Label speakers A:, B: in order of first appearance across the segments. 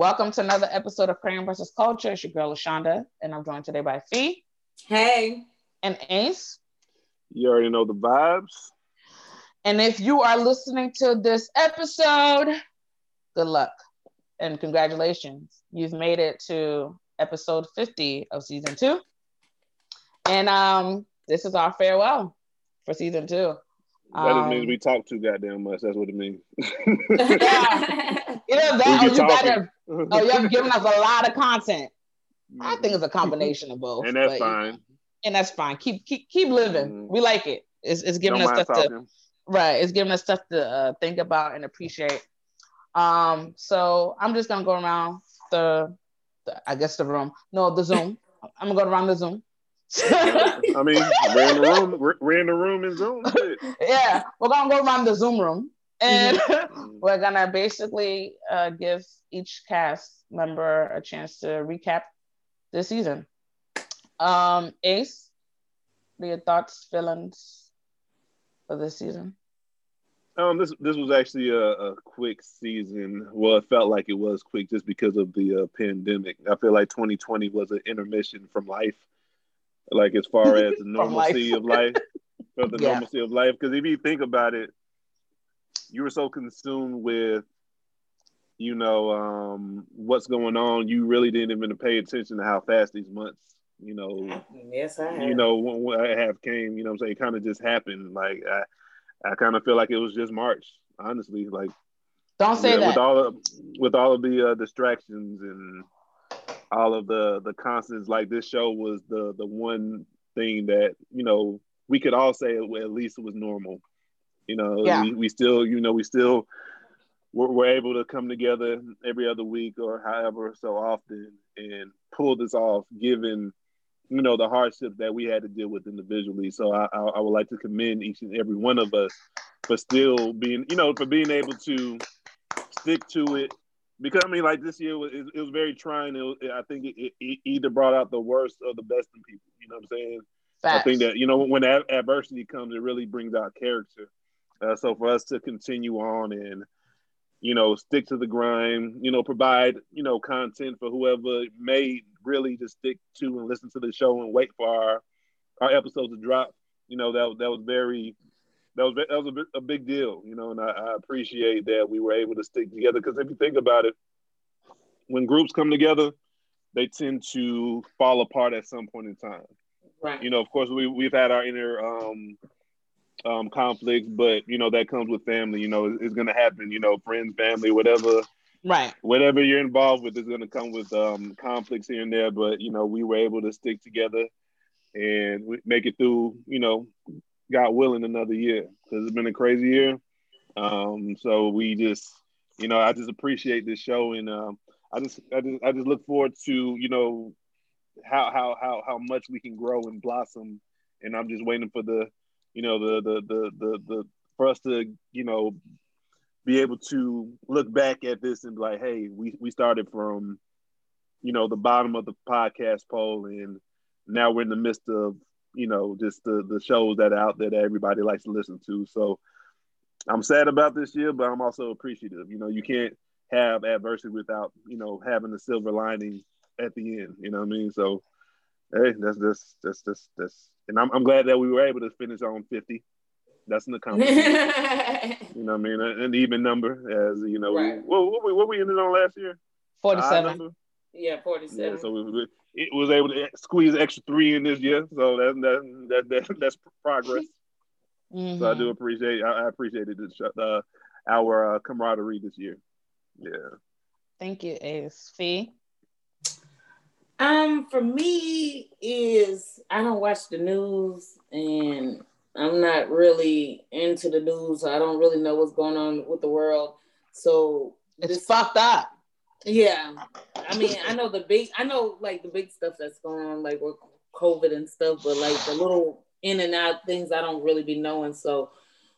A: Welcome to another episode of Crayon versus Culture. It's your girl Lashonda, and I'm joined today by Fee
B: Hey.
A: and Ace.
C: You already know the vibes.
A: And if you are listening to this episode, good luck and congratulations. You've made it to episode 50 of season two. And um, this is our farewell for season two.
C: That just
A: Um,
C: means we talk too goddamn much. That's what it means.
A: Either that or you
C: talking.
A: better, oh, you have given us a lot of content. I think it's a combination of both.
C: and that's
A: but-
C: fine.
A: And that's fine. Keep keep keep living.
C: Mm.
A: We like it. It's, it's giving
C: Don't
A: us
C: mind
A: stuff to right. It's giving us stuff to uh, think about and appreciate. Um, so I'm just gonna go around the, the I guess the room. No, the Zoom. I'm gonna go around the Zoom.
C: I mean, we're in the room. We're, we're in the room in Zoom.
A: Yeah, we're gonna go around the Zoom room, and
C: Mhm.
A: we're gonna basically uh, give each cast member a chance to recap this season. Um, Ace, what are your thoughts, feelings for this season?
C: Um, this this was actually a, a quick season. Well, it felt like it was quick just because of the uh, pandemic. I feel like 2020 was an intermission from life, like as far as the normalcy of life, for the
A: Yeah.
C: normalcy of life. Because if you think about it, you were so consumed with, you know, um, what's going on. You really didn't even pay attention to how fast these months, you know,
B: yes, I have.
C: you know, when, when I have came, you know what I'm saying? Kind of just happened. Like, I, I kind of feel like it was just March, honestly. Like,
A: Don't say
C: yeah,
A: that.
C: with all of, with all of the uh, distractions and all of the the constants, like this show was the the one thing that you know we could all say at least it was normal. You know,
A: Yeah.
C: we, we still, you know, we still we're, we're able to come together every other week or however so often and pull this off, given you know the hardships that we had to deal with individually. So I, I, I would like to commend each and every one of us for still being, you know, for being able to stick to it. Because I mean, like this year was it, it was very trying. It was, I think it, it, it either brought out the worst or the best in people. You know what I'm saying?
A: Facts.
C: I think that you know when ad- adversity comes, it really brings out character. Uh, so for us to continue on and you know stick to the grind, you know provide you know content for whoever may really just stick to and listen to the show and wait for our our episodes to drop. You know that that was very that was that was a, a big deal. You know, and I, I appreciate that we were able to stick together because if you think about it, when groups come together, they tend to fall apart at some point in time
B: right.
C: you know, of course, we we've had our inner um, um, conflicts, but you know that comes with family. You know, it's, it's going to happen. You know, friends, family, whatever,
A: right.
C: whatever you're involved with is going to come with um, conflicts here and there. But you know, we were able to stick together and make it through. You know, God willing, another year because it's been a crazy year. Um, so we just, you know, I just appreciate this show and um, I just, I just, I just look forward to you know how how how how much we can grow and blossom and i'm just waiting for the you know the the the the, the for us to you know be able to look back at this and be like hey we we started from you know the bottom of the podcast poll and now we're in the midst of you know just the the shows that are out there that everybody likes to listen to so i'm sad about this year but i'm also appreciative you know you can't have adversity without you know having the silver lining at the end. You know what I mean? So, hey, that's that's that's that's that's, and I'm I'm glad that we were able to finish on 50. That's an accomplishment. you know what I mean? An even number, as you know.
B: Right.
C: We, what, what we what we ended on last year?
A: 47.
C: number?
B: yeah,
C: Yeah.
B: 47.
C: So we, we it was able to squeeze an extra three in this year. So that that that, that that's progress.
A: Mhm.
C: So I do appreciate I, I appreciated this uh, our uh, camaraderie this year. Yeah.
A: Thank you, Ace. Fee.
D: Um, for me is I don't watch the news and I'm not really into the news. So I don't really know what's going on with the world. So
A: It's
D: this-
A: fucked up.
D: Yeah, I mean, I know the big, I know like the big stuff that's going on, like with COVID and stuff, but like the little in and out things, I don't really be knowing. So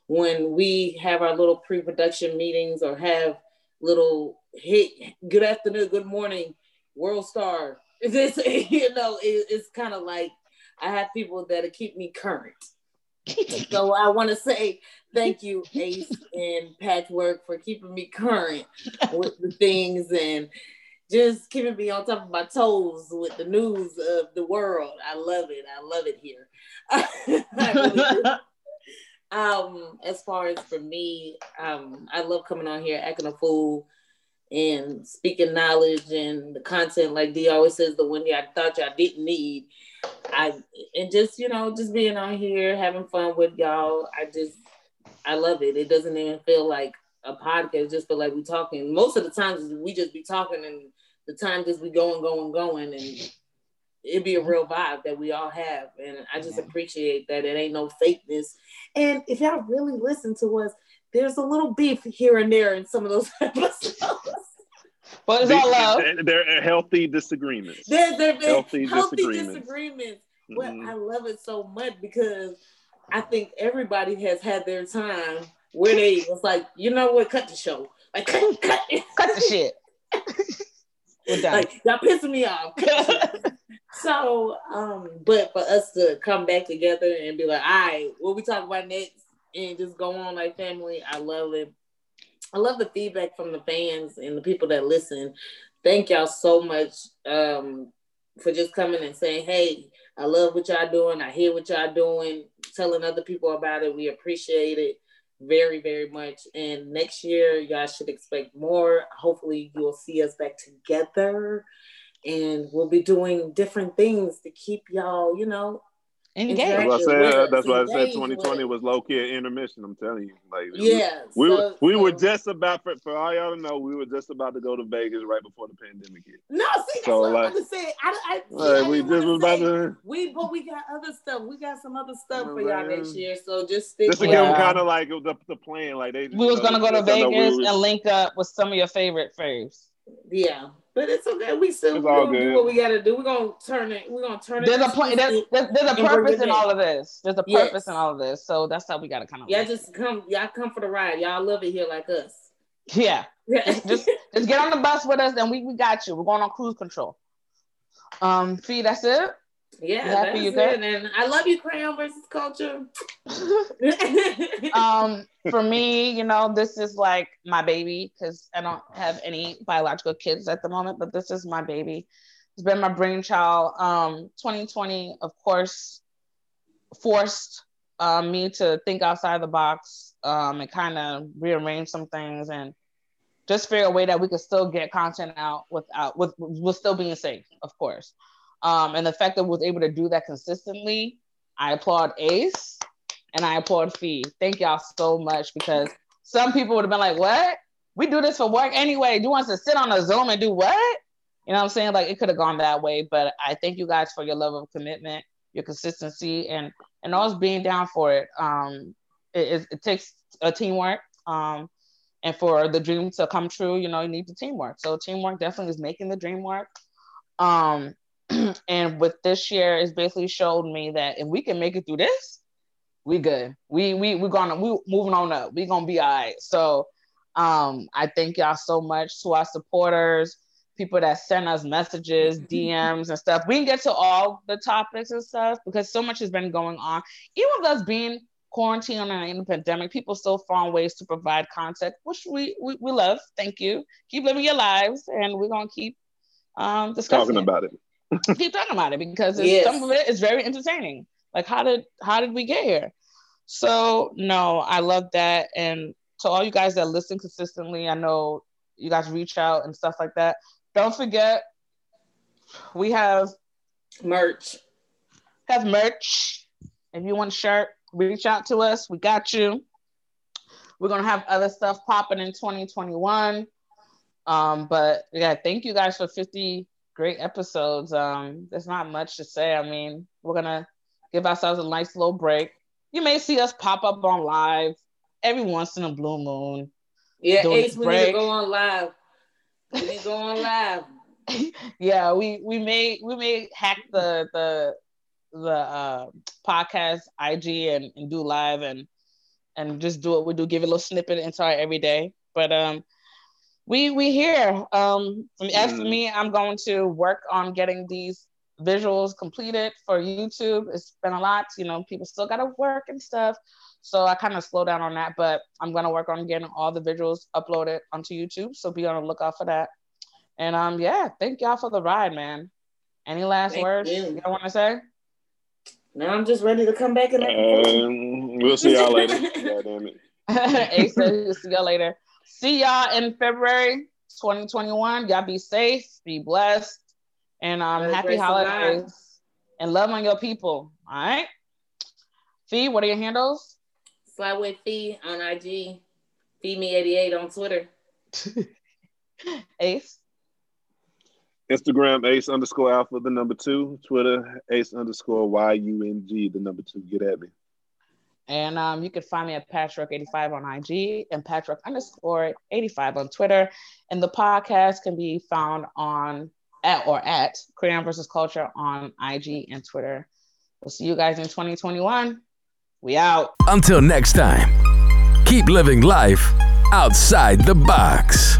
D: when we have our little pre-production meetings or have little hit, good afternoon, good morning, world star, this, you know, it, it's kind of like I have people that keep me current. So I want to say thank you, Ace and Patchwork, for keeping me current with the things and just keeping me on top of my toes with the news of the world. I love it. I love it here. Um, as far as for me, um, I love coming on here acting a fool and speaking knowledge and the content like D always says the one that I thought y'all didn't need. I and just you know just being on here having fun with y'all. I just I love it. It doesn't even feel like a podcast. Just feel like we talking. Most of the times we just be talking and the time just be going, going, going, and it'd be a real vibe that we all have. And I just appreciate that it ain't no fakeness. And if y'all really listen to us, there's a little beef here and there in some of those episodes.
A: But it's all love.
C: They're healthy disagreements.
D: There, there, there
C: Healthy
D: healthy,
C: disagreements.
D: disagreements. But
C: Mhm.
D: I love it so much because I think everybody has had their time where they was like, you know what, cut the show. Like, cut, cut, it.
A: Cut the shit. We're done.
D: like y'all pissing me off. Cut the shit. so, um, but for us to come back together and be like, all right, what we talk about next, and just go on like family, I love it. I love the feedback from the fans and the people that listen. Thank y'all so much um, for just coming and saying, "Hey, I love what y'all doing. I hear what y'all doing." Telling other people about it, we appreciate it very, very much. And next year, y'all should expect more. Hopefully, you'll see us back together, and we'll be doing different things to keep y'all, you know,
A: Engage.
C: That's why I said.
D: us,
C: That's why I said 2020
D: with-
C: was low key intermission. I'm telling you, like
D: yeah.
C: we
D: so-
C: we were just about for, for all y'all to know, we were just about to go to Vegas right before the pandemic hit.
D: No, see, that's
C: So,
D: what
C: like-
D: I'm about to say. I, I,
C: Like,
D: I
C: we just
D: wanna
C: was about
D: say-
C: to
D: We, but we got other stuff. We got some other stuff for y'all next year. So just stick
C: just to
D: with
C: give them kind of like the, the plan, like they.
A: we was gonna go to
C: let them know we
A: Vegas
C: was-
A: and link up with some of your favorite faves.
D: Yeah, but it's okay. We still
C: It's all
D: gonna do what we gotta do. We're gonna turn it. We're gonna turn it.
A: There's a
D: and
A: point. There's, there's, there's a purpose in all of this. There's a
D: Yes.
A: purpose in all of this. So that's how we gotta kind of.
D: Y'all just come. Y'all come for the ride. Y'all love it here like us.
A: yeah.
D: Yeah.
A: Just, just just get on the bus with us, and we, we got you. We're going on cruise control. Um, Fee, that's it.
D: Yeah,
A: happy
D: that's
A: you
D: it. And I love you, crayon versus culture.
A: um, for me, you know, this is like my baby because I don't have any biological kids at the moment, but this is my baby. It's been my brainchild. Um, 2020, of course, forced um, me to think outside the box um, and kind of rearrange some things and just figure a way that we could still get content out without with with still being safe, of course. Um, and the fact that was able to do that consistently, I applaud Ace and I applaud Fee. Thank y'all so much because some people would have been like, "What? We do this for work anyway. Do you want us to sit on a Zoom and do what?" You know what I'm saying? Like it could have gone that way, but I thank you guys for your love of commitment, your consistency, and and always being down for it. Um, it, it, it takes a teamwork. Um, and for the dream to come true, you know, you need the teamwork. So teamwork definitely is making the dream work. Um, and with this year, it's basically showed me that if we can make it through this, we good. We we we gonna we moving on up. We gonna be all right. So um I thank y'all so much to our supporters, people that send us messages, DMs and stuff. We can get to all the topics and stuff because so much has been going on. Even with us being quarantined and in the pandemic, people still found ways to provide content, which we we, we love. Thank you. Keep living your lives and we're gonna keep um discussing
C: talking
A: it
C: about it.
A: keep talking about it because it's,
D: Yes.
A: some of it is very entertaining. Like how did how did we get here? So no, I love that. And to all you guys that listen consistently, I know you guys reach out and stuff like that. Don't forget, we have
D: Merch.
A: have merch. If you want a shirt, reach out to us. We got you. We're gonna have other stuff popping in 2021. Um, but yeah, thank you guys for 50 great episodes. Um, there's not much to say. I mean, we're gonna give ourselves a nice little break. You may see us pop up on live every once in a blue moon.
D: Yeah, Ace, we need to go on live. We need to go on live.
A: yeah, we we may we may hack the the the uh, podcast IG and, and do live and and just do what we do, give a little snippet into our everyday. But um, we we here. Um, as for
C: Mm.
A: me, I'm going to work on getting these visuals completed for YouTube. It's been a lot, you know. People still got to work and stuff, so I kind of slow down on that. But I'm gonna work on getting all the visuals uploaded onto YouTube. So be on the lookout for that. And um, yeah, thank y'all for the ride, man. Any last
D: Thank
A: words
D: you.
A: you all want to say?
D: Now I'm just ready to come back and
C: Um, we'll see y'all later. God damn it.
A: Ace see y'all later. See y'all in February 2021. Y'all be safe, be blessed, and um,
D: By
A: happy
D: grace of
A: holidays. And love on your people. All right. Fee, what are your handles?
D: Slide with Fee on IG, Feed Me 88 on Twitter.
A: Ace.
C: Instagram ace underscore alpha the number two. Twitter ace underscore y u n g the number two. Get at me.
A: And um, you can find me at Patrick85 on IG and Patrick underscore 85 on Twitter. And the podcast can be found on at or at Crayon versus Culture on IG and Twitter. We'll see you guys in 2021. We out.
E: Until next time, keep living life outside the box.